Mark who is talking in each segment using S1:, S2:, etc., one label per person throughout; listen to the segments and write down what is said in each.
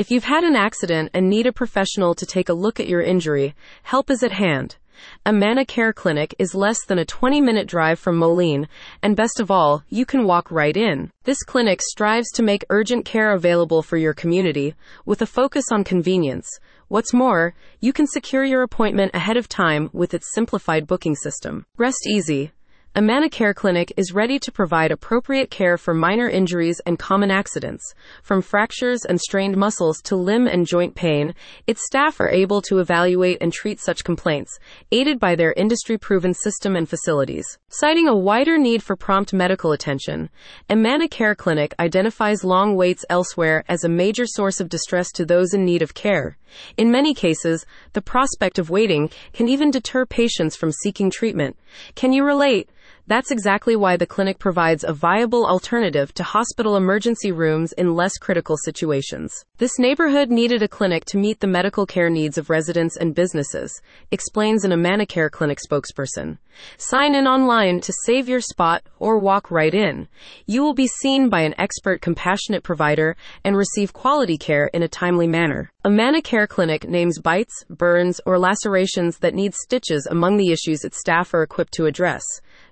S1: If you've had an accident and need a professional to take a look at your injury, help is at hand. Amana Care Clinic is less than a 20 minute drive from Moline, and best of all, you can walk right in. This clinic strives to make urgent care available for your community with a focus on convenience. What's more, you can secure your appointment ahead of time with its simplified booking system. Rest easy. Amana Care Clinic is ready to provide appropriate care for minor injuries and common accidents. From fractures and strained muscles to limb and joint pain, its staff are able to evaluate and treat such complaints, aided by their industry proven system and facilities. Citing a wider need for prompt medical attention, Amana Care Clinic identifies long waits elsewhere as a major source of distress to those in need of care. In many cases, the prospect of waiting can even deter patients from seeking treatment. Can you relate? That's exactly why the clinic provides a viable alternative to hospital emergency rooms in less critical situations. This neighborhood needed a clinic to meet the medical care needs of residents and businesses, explains an Amana Care Clinic spokesperson. Sign in online to save your spot or walk right in. You will be seen by an expert compassionate provider and receive quality care in a timely manner. Amana Care Clinic names bites, burns, or lacerations that need stitches among the issues its staff are equipped to address.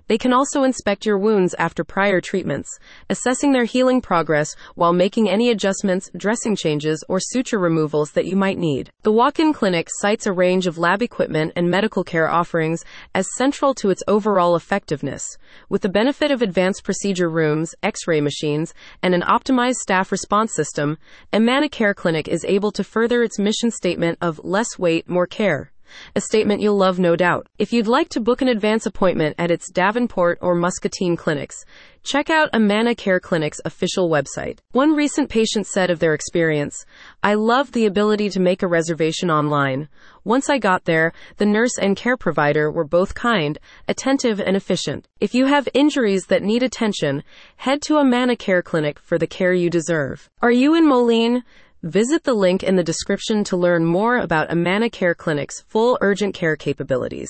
S1: They can also inspect your wounds after prior treatments, assessing their healing progress while making any adjustments, dressing changes, or suture removals that you might need. The walk in clinic cites a range of lab equipment and medical care offerings as central to its overall effectiveness. With the benefit of advanced procedure rooms, x ray machines, and an optimized staff response system, Amana Care Clinic is able to further its mission statement of less wait, more care. A statement you'll love, no doubt. If you'd like to book an advance appointment at its Davenport or Muscatine clinics, check out Amana Care Clinic's official website. One recent patient said of their experience, I loved the ability to make a reservation online. Once I got there, the nurse and care provider were both kind, attentive, and efficient. If you have injuries that need attention, head to Amana Care Clinic for the care you deserve. Are you in Moline? Visit the link in the description to learn more about Amana Care Clinic's full urgent care capabilities.